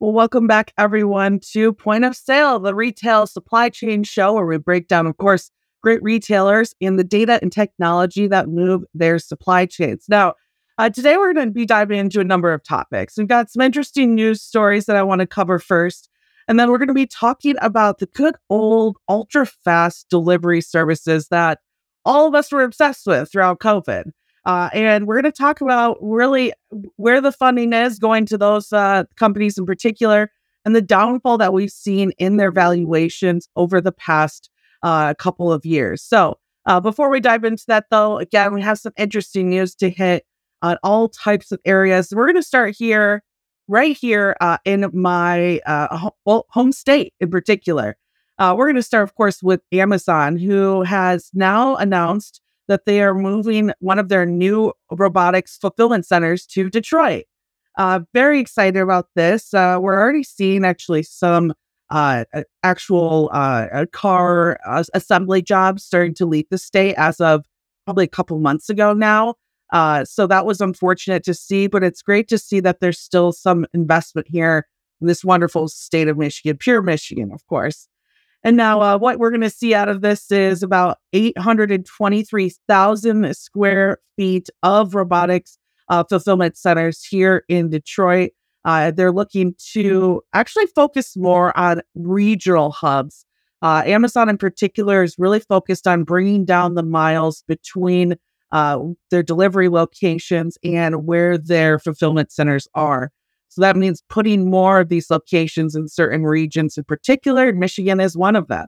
Well, welcome back, everyone, to Point of Sale, the retail supply chain show where we break down, of course, great retailers and the data and technology that move their supply chains. Now, uh, today we're going to be diving into a number of topics. We've got some interesting news stories that I want to cover first. And then we're going to be talking about the good old ultra fast delivery services that all of us were obsessed with throughout COVID. Uh, and we're going to talk about really where the funding is going to those uh, companies in particular and the downfall that we've seen in their valuations over the past uh, couple of years. So, uh, before we dive into that, though, again, we have some interesting news to hit on all types of areas. We're going to start here, right here uh, in my uh, ho- home state in particular. we're going to start, of course, with Amazon, who has now announced that they are moving one of their new robotics fulfillment centers to Detroit. Uh, very excited about this. Uh, we're already seeing actually some uh, actual uh, car uh, assembly jobs starting to leave the state as of probably a couple months ago now. Uh, so that was unfortunate to see, but it's great to see that there's still some investment here in this wonderful state of Michigan, pure Michigan, of course. And now, uh, what we're going to see out of this is about 823,000 square feet of robotics uh, fulfillment centers here in Detroit. Uh, they're looking to actually focus more on regional hubs. Uh, Amazon, in particular, is really focused on bringing down the miles between uh, their delivery locations and where their fulfillment centers are. So that means putting more of these locations in certain regions in particular. Michigan is one of them.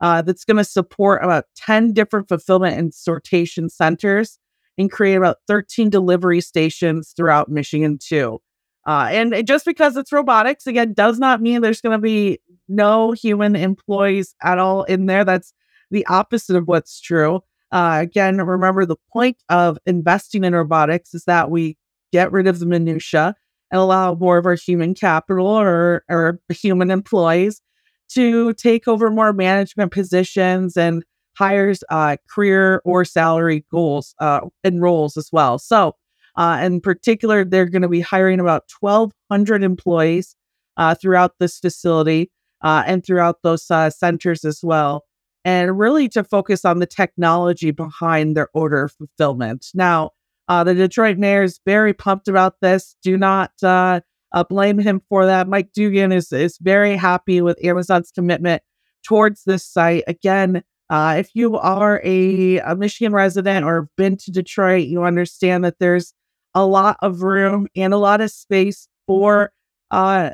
Uh, that's going to support about 10 different fulfillment and sortation centers and create about 13 delivery stations throughout Michigan, too. Uh, and just because it's robotics, again, does not mean there's going to be no human employees at all in there. That's the opposite of what's true. Uh, again, remember the point of investing in robotics is that we get rid of the minutia and allow more of our human capital or, or human employees to take over more management positions and hires uh, career or salary goals uh, and roles as well. So, uh, in particular, they're going to be hiring about 1,200 employees uh, throughout this facility uh, and throughout those uh, centers as well. And really to focus on the technology behind their order fulfillment. Now, uh, the Detroit mayor is very pumped about this. Do not uh, uh, blame him for that. Mike Duggan is is very happy with Amazon's commitment towards this site. Again, uh, if you are a, a Michigan resident or been to Detroit, you understand that there's a lot of room and a lot of space for, uh,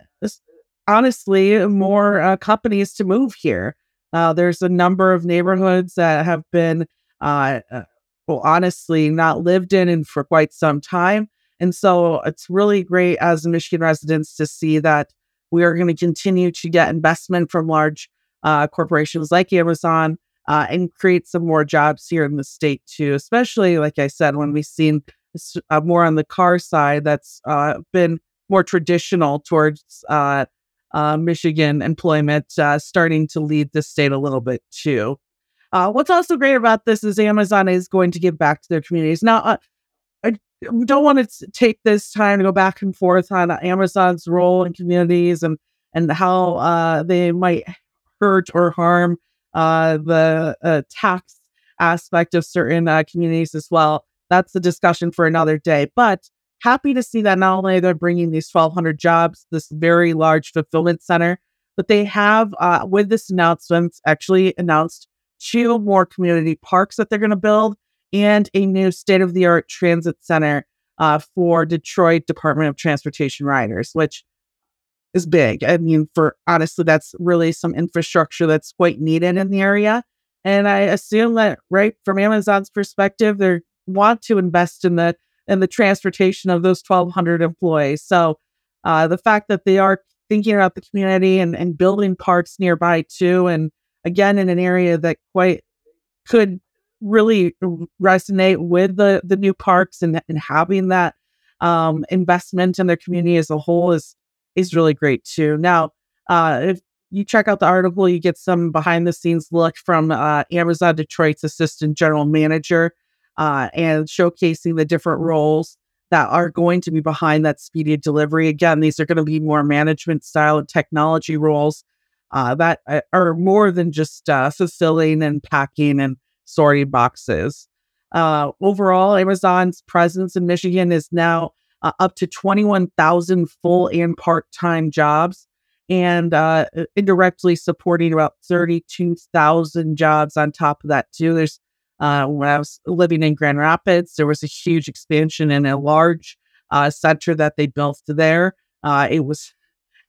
honestly, more uh, companies to move here. There's a number of neighborhoods that have been uh, well, honestly not lived in in for quite some time. And so it's really great as Michigan residents to see that we are going to continue to get investment from large uh, corporations like Amazon uh, and create some more jobs here in the state too. Especially, like I said, when we've seen uh, more on the car side, that's uh, been more traditional towards uh, uh, Michigan employment, starting to lead the state a little bit too. Uh, what's also great about this is Amazon is going to give back to their communities. Now, uh, I don't want to take this time to go back and forth on Amazon's role in communities and and how uh, they might hurt or harm uh, the uh, tax aspect of certain uh, communities as well. That's a discussion for another day. But happy to see that not only they're bringing these 1,200 jobs, this very large fulfillment center, but they have, with this announcement, actually announced two more community parks that they're going to build and a new state of the art transit center uh, for Detroit Department of Transportation riders, which is big. I mean, for honestly, that's really some infrastructure that's quite needed in the area. And I assume that, right, from Amazon's perspective, they want to invest in the in the transportation of those 1,200 employees. So uh, the fact that they are thinking about the community and, and building parks nearby too, and again in an area that quite could really resonate with the the new parks and, and having that um, investment in their community as a whole is is really great too. Now, uh, if you check out the article, you get some behind the scenes look from uh, Amazon Detroit's assistant general manager uh, and showcasing the different roles that are going to be behind that speedy delivery. Again, these are going to be more management style and technology roles uh, that uh, are more than just uh, fulfilling and packing and sorting boxes. Uh, overall, Amazon's presence in Michigan is now uh, up to 21,000 full and part time jobs and uh, indirectly supporting about 32,000 jobs on top of that, too. There's uh, when I was living in Grand Rapids, there was a huge expansion in a large uh, center that they built there. Uh, it was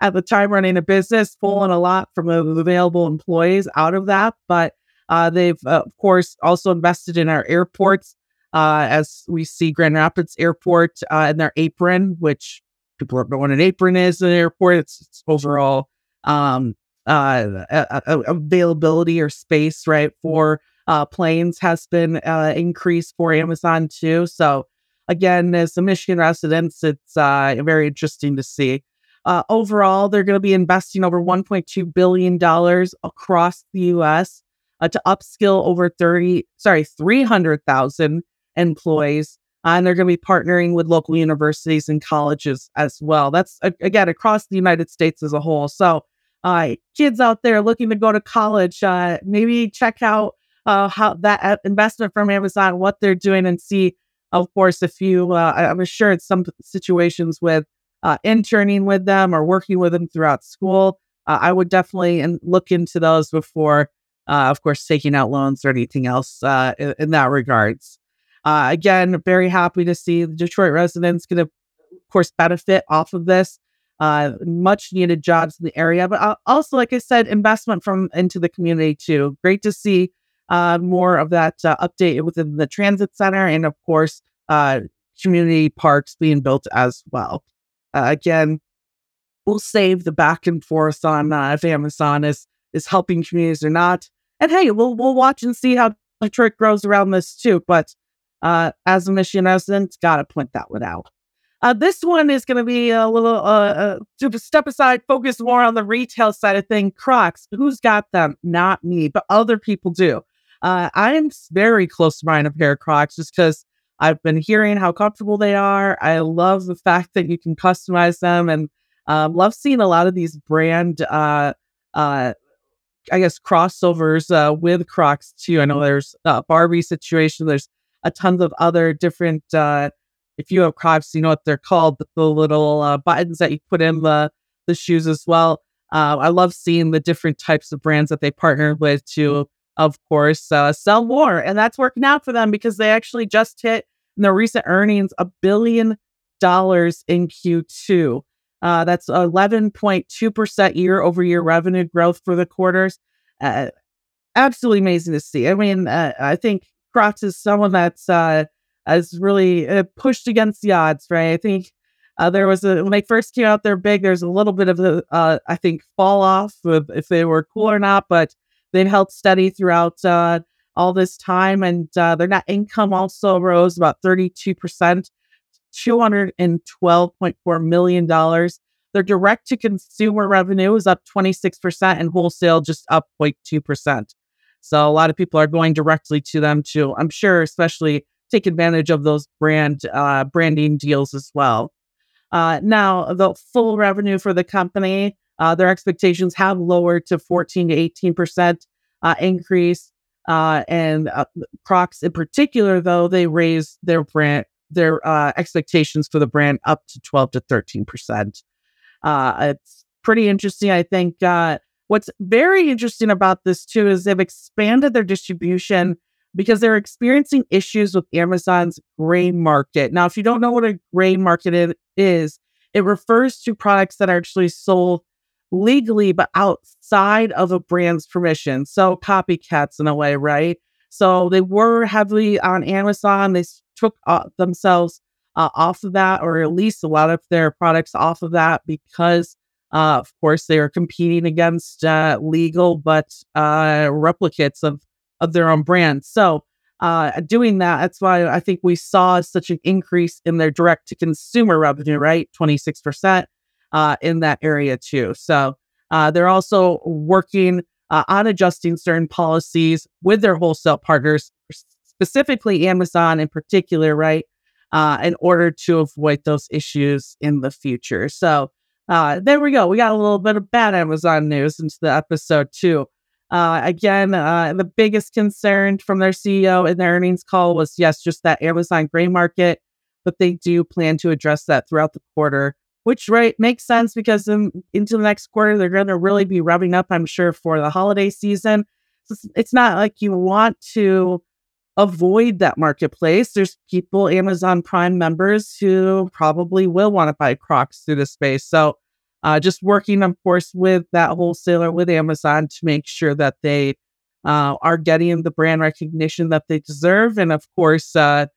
at the time running a business, pulling a lot from available employees out of that. But uh, they've, uh, of course, also invested in our airports. Uh, as we see Grand Rapids Airport in their apron, which people don't know what an apron is in an airport. It's, it's overall um, availability or space, right, for uh, planes has been uh, increased for Amazon too. So again, as a Michigan resident, it's uh, very interesting to see. Uh, overall, they're going to be investing over 1.2 billion dollars across the U.S. Uh, to upskill over 30, sorry, 300,000 employees. Uh, and they're going to be partnering with local universities and colleges as well. That's again across the United States as a whole. So, kids out there looking to go to college, maybe check out uh, how that investment from Amazon, what they're doing, and see, of course, if you, uh, I'm sure it's some situations with uh, interning with them or working with them throughout school. Uh, I would definitely look into those before, uh, of course, taking out loans or anything else uh, in, in, that regards. again, very happy to see the Detroit residents going to, of course, benefit off of this. much needed jobs in the area, but also, like I said, investment from into the community too. Great to see uh, more of that uh, update within the transit center, and of course, uh, community parks being built as well. Uh, again, we'll save the back and forth on uh, if Amazon is is helping communities or not. And hey, we'll we'll watch and see how Detroit grows around this too. But uh, as a Michigan resident, gotta point that one out. Uh, this one is going to be a little uh, uh, to step aside, focus more on the retail side of thing. Crocs, who's got them? Not me, but other people do. Uh, I'm very close to buying a pair of Crocs just because I've been hearing how comfortable they are. I love the fact that you can customize them and um, love seeing a lot of these brand, uh, uh, I guess, crossovers uh, with Crocs too. I know there's a Barbie situation. There's a tons of other different, uh, if you have Crocs, you know what they're called, the, the little uh, buttons that you put in the, the shoes as well. Uh, I love seeing the different types of brands that they partner with to of course, uh, sell more. And that's working out for them because they actually just hit in their recent earnings a billion dollars in Q2. Uh, that's 11.2% year over year revenue growth for the quarters. Uh, absolutely amazing to see. I mean, uh, I think Crocs is someone that's uh, has really uh, pushed against the odds, right? I think uh, there was a when they first came out there big. There's a little bit of a uh, I think fall off of if they were cool or not, but they've held steady throughout uh, all this time, and uh, their net income also rose about 32%, $212.4 million. Their direct to consumer revenue is up 26%, and wholesale just up 0.2%. So a lot of people are going directly to them to, I'm sure, especially take advantage of those brand uh, branding deals as well. Uh, now, the full revenue for the company uh, their expectations have lowered to 14 to 18 percent uh, increase. Uh, and uh, Crocs in particular, though, they raised their brand their uh, expectations for the brand up to 12 to 13 percent. Uh, it's pretty interesting. I think what's very interesting about this too is they've expanded their distribution because they're experiencing issues with Amazon's gray market. Now, if you don't know what a gray market is, it refers to products that are actually sold legally, but outside of a brand's permission. So copycats in a way, right? So they were heavily on Amazon. They took uh, themselves uh, off of that, or at least a lot of their products off of that, because uh, of course they are competing against uh, legal but uh, replicates of of their own brand. So. Uh, doing that, that's why I think we saw such an increase in their direct to consumer revenue, right? 26% uh, in that area too. So uh, they're also working uh, on adjusting certain policies with their wholesale partners, specifically Amazon in particular, right? Uh, in order to avoid those issues in the future. So uh, there we go. We got a little bit of bad Amazon news into the episode too. Uh, again, the biggest concern from their CEO in their earnings call was yes, just that Amazon gray market, but they do plan to address that throughout the quarter which right makes sense because in, into the next quarter they're going to really be revving up, I'm sure, for the holiday season. So it's, it's not like you want to avoid that marketplace. There's people, Amazon Prime members, who probably will want to buy Crocs through the space. So, uh, just working, of course, with that wholesaler, with Amazon to make sure that they uh, are getting the brand recognition that they deserve. And of course, uh,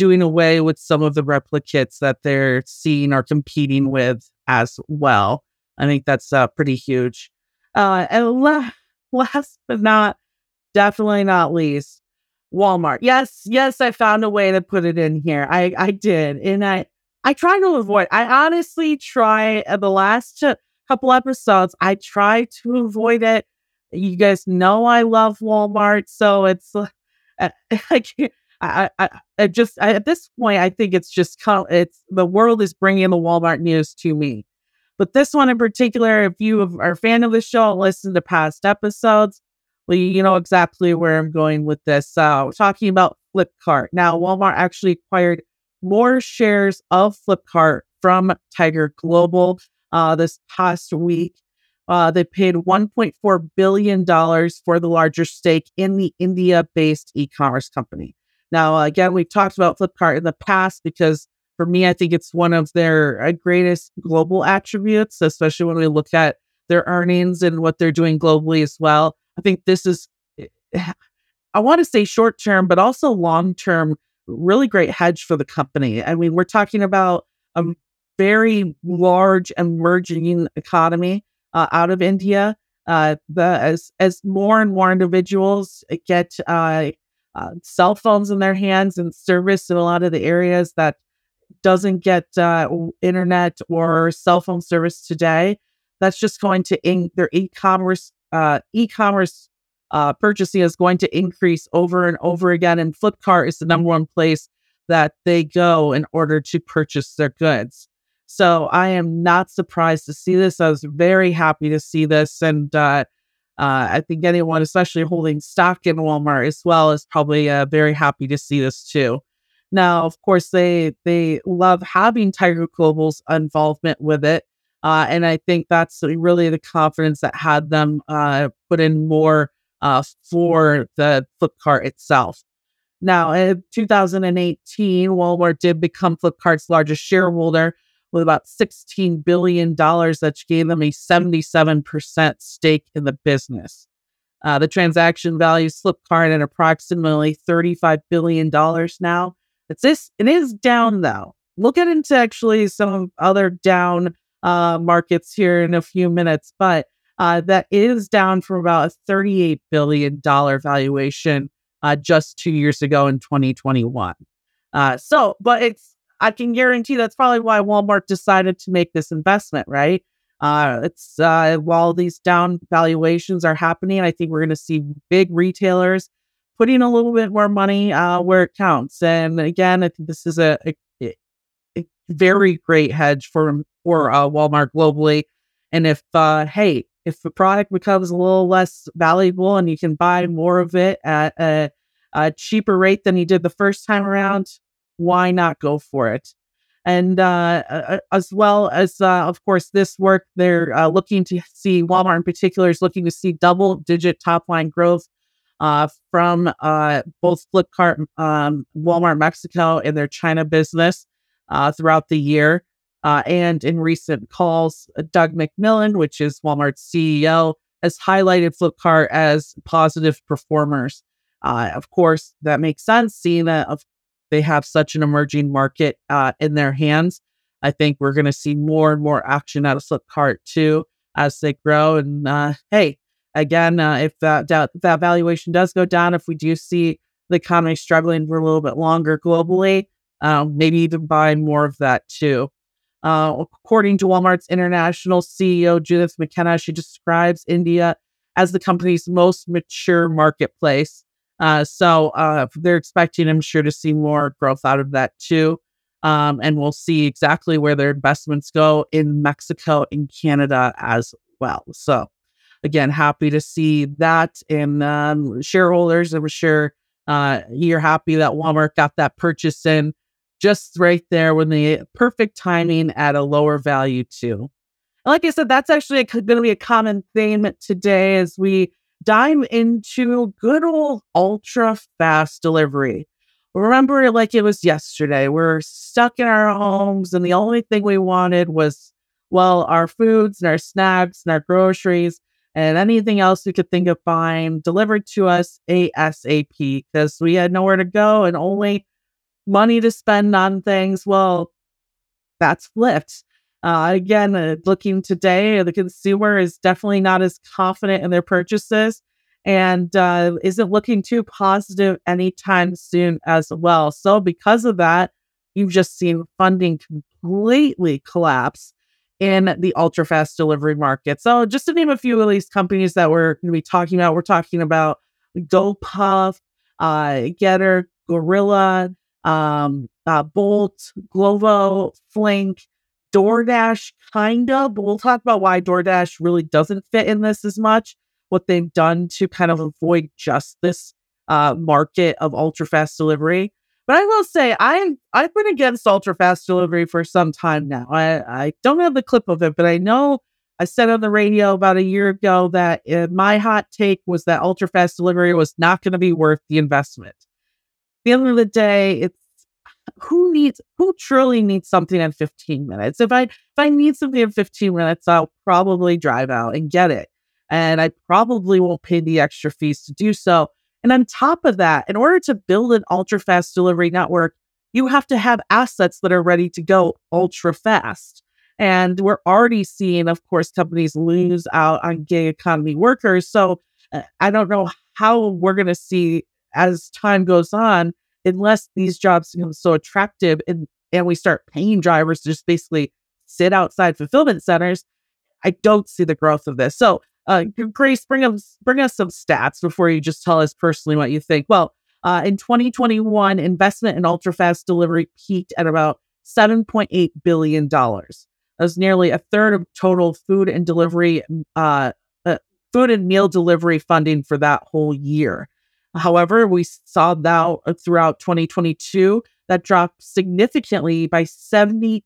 doing away with some of the replicates that they're seeing or competing with as well. I think that's uh, pretty huge. Uh, and la- last but not definitely not least, Walmart. Yes, yes, I found a way to put it in here. I I did, and I I try to avoid. I honestly try. Uh, the last couple episodes, I try to avoid it. You guys know I love Walmart, so it's uh, I I, I, I just I, at this point, I think it's just it's the world is bringing the Walmart news to me. But this one in particular, if you are a fan of the show, listen to past episodes well, you know exactly where I'm going with this. Uh, talking about Flipkart. Now, Walmart actually acquired more shares of Flipkart from Tiger Global uh, this past week. Uh, they paid $1.4 billion for the larger stake in the India based e commerce company. Now, again, we've talked about Flipkart in the past because for me, I think it's one of their uh, greatest global attributes, especially when we look at their earnings and what they're doing globally as well. I think this is, eh, I want to say short term, but also long term, really great hedge for the company. I mean, we're talking about a very large emerging economy uh, out of India. Uh, the, as as more and more individuals get uh, uh, cell phones in their hands and service in a lot of the areas that doesn't get uh, internet or cell phone service today, that's just going to in their e-commerce uh, e-commerce uh, purchasing is going to increase over and over again. And Flipkart is the number one place that they go in order to purchase their goods. So I am not surprised to see this. I was very happy to see this. And uh, I think anyone, especially holding stock in Walmart as well, is probably uh, very happy to see this too. Now, of course, they they love having Tiger Global's involvement with it. Uh, and I think that's really the confidence that had them uh, put in more uh, for the Flipkart itself. Now, in 2018, Walmart did become Flipkart's largest shareholder with about $16 billion that gave them a 77% stake in the business. Uh, the transaction values Flipkart at approximately $35 billion now. It's this, it is down though. We'll get into actually some other down uh, markets here in a few minutes, but uh, that is down from about a $38 billion valuation uh, just two years ago in 2021. Uh, so, but it's, I can guarantee that's probably why Walmart decided to make this investment, right? Uh, it's uh, while these down valuations are happening, I think we're going to see big retailers putting a little bit more money uh, where it counts. And again, I think this is a, a, a very great hedge for for uh, Walmart globally. And if, uh, hey, if the product becomes a little less valuable and you can buy more of it at a, a cheaper rate than you did the first time around, why not go for it? And uh, as well as, uh, of course, this work, they're uh, looking to see Walmart in particular is looking to see double digit top line growth uh, from uh, both Flipkart, um, Walmart Mexico, and their China business uh, throughout the year. And in recent calls, Doug McMillon, which is Walmart's CEO, has highlighted Flipkart as positive performers. Uh, of course, that makes sense, seeing that of, they have such an emerging market uh, in their hands. I think we're going to see more and more action out of Flipkart too as they grow. And uh, hey, again, uh, if that, that that valuation does go down, if we do see the economy struggling for a little bit longer globally, um, maybe even buy more of that too. Uh, according to Walmart's international CEO, Judith McKenna, she describes India as the company's most mature marketplace. Uh, so uh, they're expecting, I'm sure, to see more growth out of that too. Um, and we'll see exactly where their investments go in Mexico and Canada as well. So, again, happy to see that. And um, shareholders, I'm sure uh, you're happy that Walmart got that purchase in just right there when the perfect timing at a lower value too. like I said, that's actually going to be a common theme today as we dive into good old ultra fast delivery. Remember like it was yesterday. We're stuck in our homes, and the only thing we wanted was, well, our foods and our snacks and our groceries and anything else we could think of buying delivered to us ASAP because we had nowhere to go and only money to spend on things. Well, that's flipped. Uh, again, uh, looking today, the consumer is definitely not as confident in their purchases and uh, isn't looking too positive anytime soon as well. So, because of that, you've just seen funding completely collapse in the ultra fast delivery market. So, just to name a few of these companies that we're going to be talking about, we're talking about GoPuff, uh, Getir, Gorillas, um, uh, Bolt, Glovo, Flink, DoorDash, kind of, but we'll talk about why DoorDash really doesn't fit in this as much. What they've done to kind of avoid just this uh, market of ultra fast delivery. But I will say, I I've been against ultra fast delivery for some time now. I, I don't have the clip of it, but I know I said on the radio about a year ago that uh, my hot take was that ultra fast delivery was not going to be worth the investment the end of the day, it's who needs who truly needs something in 15 minutes. If I if I need something in 15 minutes, I'll probably drive out and get it. And I probably won't pay the extra fees to do so. And on top of that, in order to build an ultra fast delivery network, you have to have assets that are ready to go ultra fast. And we're already seeing, of course, companies lose out on gig economy workers. So uh, I don't know how we're going to see as time goes on, unless these jobs become so attractive and, and we start paying drivers to just basically sit outside fulfillment centers, I don't see the growth of this. So, uh, Grace, bring us bring us some stats before you just tell us personally what you think. Well, uh, in 2021, investment in ultra fast delivery peaked at about 7.8 billion dollars. That was nearly a third of total food and delivery, uh, uh, food and meal delivery funding for that whole year. However, we saw that uh, throughout 2022 that dropped significantly by 72%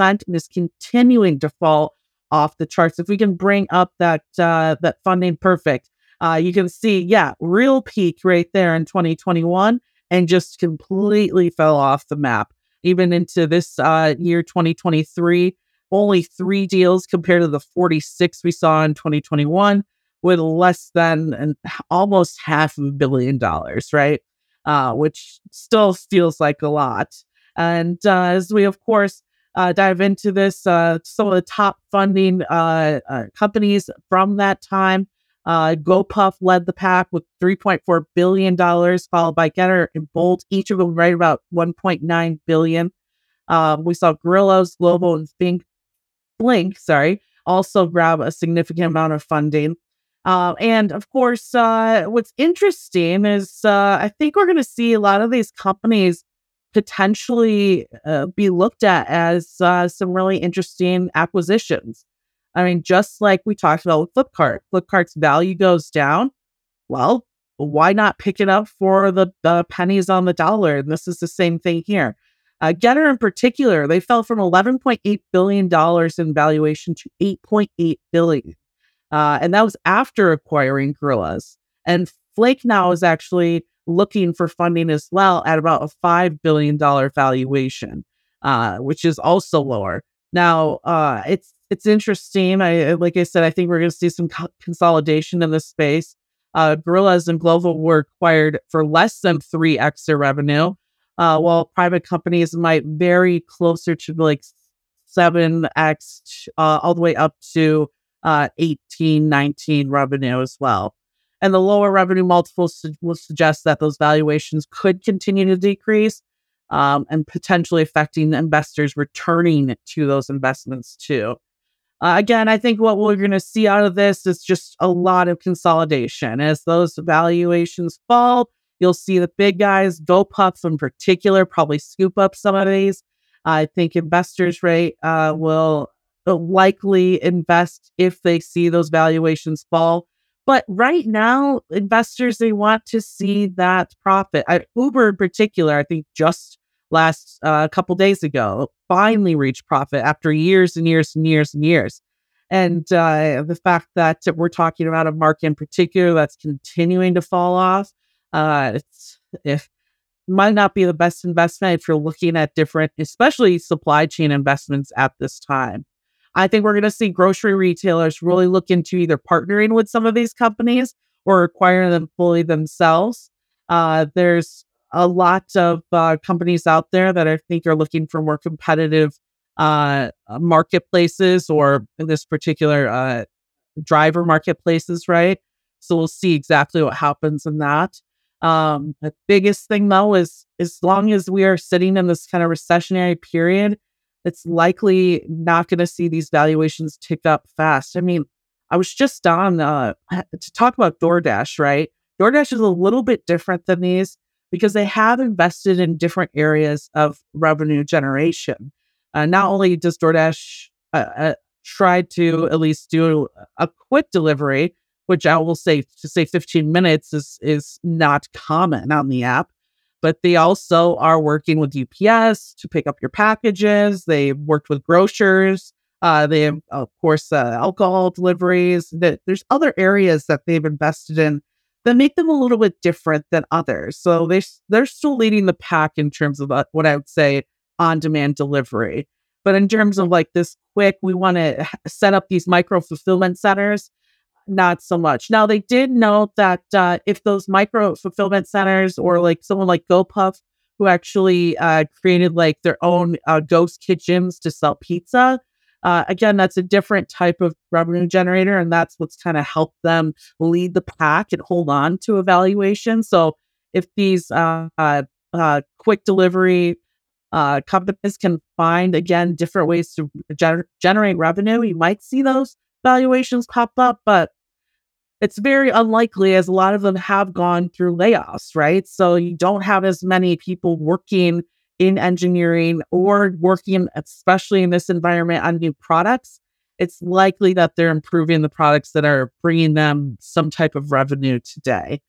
and is continuing to fall off the charts. If we can bring up that uh, that funding perfect, uh, you can see, yeah, real peak right there in 2021 and just completely fell off the map. Even into this uh, year, 2023, only three deals compared to the 46 we saw in 2021 with less than an, almost half a billion dollars, right? Uh, which still feels like a lot. And uh, as we, of course, uh, dive into this, uh, some of the top funding uh, uh, companies from that time, GoPuff led the pack with $3.4 billion, followed by Getir and Bolt, each of them right about 1.9 billion. Um, we saw Gorillas, Glovo, and Think, Blink, sorry, also grab a significant amount of funding. Uh, and of course, uh, what's interesting is uh, I think we're going to see a lot of these companies potentially uh, be looked at as uh, some really interesting acquisitions. I mean, just like we talked about with Flipkart, Flipkart's value goes down. Well, why not pick it up for the, the pennies on the dollar? And this is the same thing here. Uh, Getir in particular, they fell from $11.8 billion in valuation to $8.8 billion. Uh, and that was after acquiring Gorillas. And Flake now is actually looking for funding as well at about a $5 billion valuation, uh, which is also lower. Now, uh, it's it's interesting. I like I said, I think we're going to see some co- consolidation in this space. Uh, Gorillas and Glovo were acquired for less than three x their revenue, uh, while private companies might vary closer to like seven x, uh, all the way up to uh, 18, 19 revenue as well. And the lower revenue multiples su- will suggest that those valuations could continue to decrease um, and potentially affecting investors returning to those investments too. Uh, again, I think what we're going to see out of this is just a lot of consolidation. As those valuations fall, you'll see the big guys, GoPuff in particular, probably scoop up some of these. I think investors rate uh, will likely invest if they see those valuations fall. But right now, investors they want to see that profit. I, Uber in particular, I think just last a uh, couple days ago finally reached profit after years and years and years and years. And uh, the fact that we're talking about a market in particular that's continuing to fall off, uh, it's if might not be the best investment if you're looking at different, especially supply chain investments at this time. I think we're going to see grocery retailers really look into either partnering with some of these companies or acquiring them fully themselves. Uh, there's a lot of uh, companies out there that I think are looking for more competitive uh, marketplaces or in this particular uh, driver marketplaces, right? So we'll see exactly what happens in that. Um, the biggest thing though is as long as we are sitting in this kind of recessionary period, it's likely not going to see these valuations tick up fast. I mean, I was just on uh, to talk about DoorDash, right? DoorDash is a little bit different than these because they have invested in different areas of revenue generation. Uh, not only does DoorDash uh, uh, try to at least do a quick delivery, which I will say to say 15 minutes is is not common on the app, but they also are working with UPS to pick up your packages. They've worked with grocers. Uh, they have, of course, uh, alcohol deliveries. There's other areas that they've invested in that make them a little bit different than others. So they they're still leading the pack in terms of uh, what I would say on demand delivery. But in terms of like this quick, we want to set up these micro fulfillment centers not so much. Now, they did note that uh, if those micro fulfillment centers or like someone like GoPuff, who actually uh, created like their own uh, ghost kitchens to sell pizza, uh, again, that's a different type of revenue generator. And that's what's kind of helped them lead the pack and hold on to evaluation. So if these uh, uh, quick delivery companies can find, again, different ways to gener- generate revenue, you might see those valuations pop up, but it's very unlikely as a lot of them have gone through layoffs, right? So you don't have as many people working in engineering or working, especially in this environment, on new products. It's likely that they're improving the products that are bringing them some type of revenue today.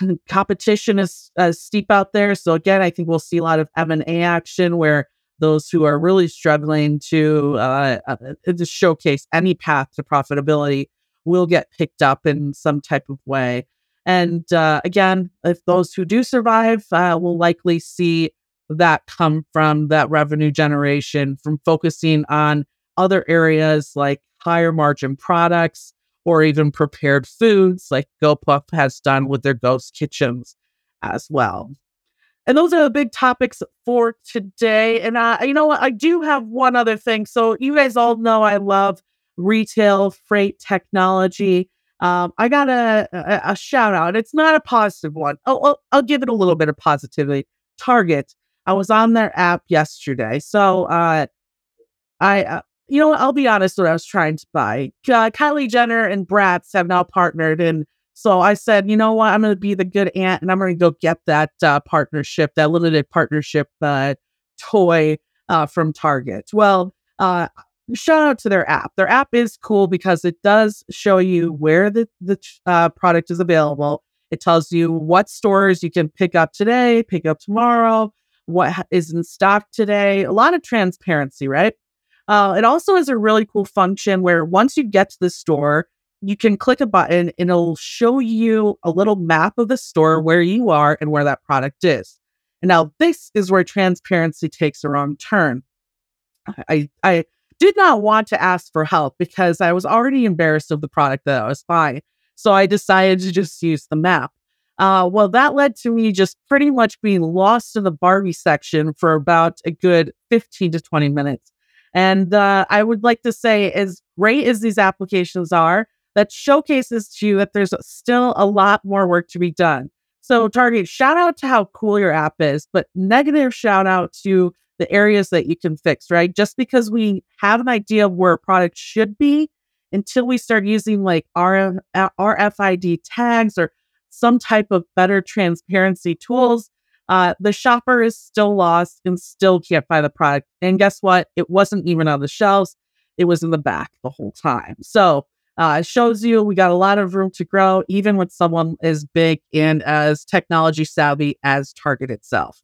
Competition is uh, steep out there, so again, I think we'll see a lot of M and A action where those who are really struggling to uh, uh, to showcase any path to profitability will get picked up in some type of way. And uh, again, if those who do survive uh, will likely see that come from that revenue generation from focusing on other areas like higher margin products or even prepared foods like GoPuff has done with their ghost kitchens as well. And those are the big topics for today. And uh, you know what? I do have one other thing. So you guys all know I love retail freight technology. Um, I got a, a, a, shout out. It's not a positive one. Oh, I'll, I'll, give it a little bit of positivity. Target. I was on their app yesterday. So uh, I, uh, you know, I'll be honest. What I was trying to buy, uh, Kylie Jenner and Bratz have now partnered in so I said, you know what? I'm going to be the good aunt and I'm going to go get that uh, partnership, that limited partnership uh, toy uh, from Target. Well, uh, shout out to their app. Their app is cool because it does show you where the, the uh, product is available. It tells you what stores you can pick up today, pick up tomorrow, what is in stock today. A lot of transparency, right? Uh, it also has a really cool function where once you get to the store, you can click a button and it'll show you a little map of the store where you are and where that product is. And now this is where transparency takes a wrong turn. I, I did not want to ask for help because I was already embarrassed of the product that I was buying. So I decided to just use the map. Uh, well, that led to me just pretty much being lost in the Barbie section for about a good 15 to 20 minutes. And uh, I would like to say, as great as these applications are, that showcases to you that there's still a lot more work to be done. So, Target, shout out to how cool your app is, but negative shout out to the areas that you can fix, right? Just because we have an idea of where a product should be until we start using like RF, RFID tags or some type of better transparency tools, uh, the shopper is still lost and still can't buy the product. And guess what? It wasn't even on the shelves, it was in the back the whole time. So uh, it shows you we got a lot of room to grow, even with someone as big and as technology savvy as Target itself.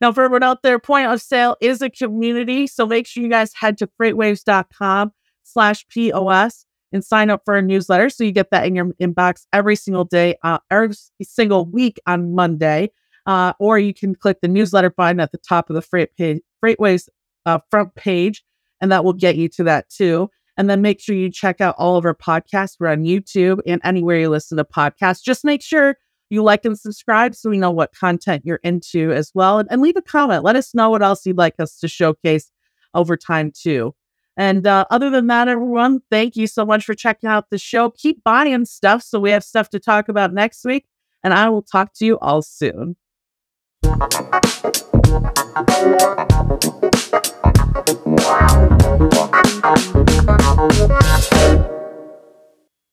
Now, for everyone out there, Point of Sale is a community. So make sure you guys head to freightwaves.com slash POS and sign up for a newsletter so you get that in your inbox every single day, uh, every single week on Monday. Uh, or you can click the newsletter button at the top of the Freight page, Freightwaves uh, front page, and that will get you to that too. And then make sure you check out all of our podcasts. We're on YouTube and anywhere you listen to podcasts. Just make sure you like and subscribe so we know what content you're into as well. And, and leave a comment. Let us know what else you'd like us to showcase over time too. And uh, other than that, everyone, thank you so much for checking out the show. Keep buying stuff so we have stuff to talk about next week. And I will talk to you all soon. Wow.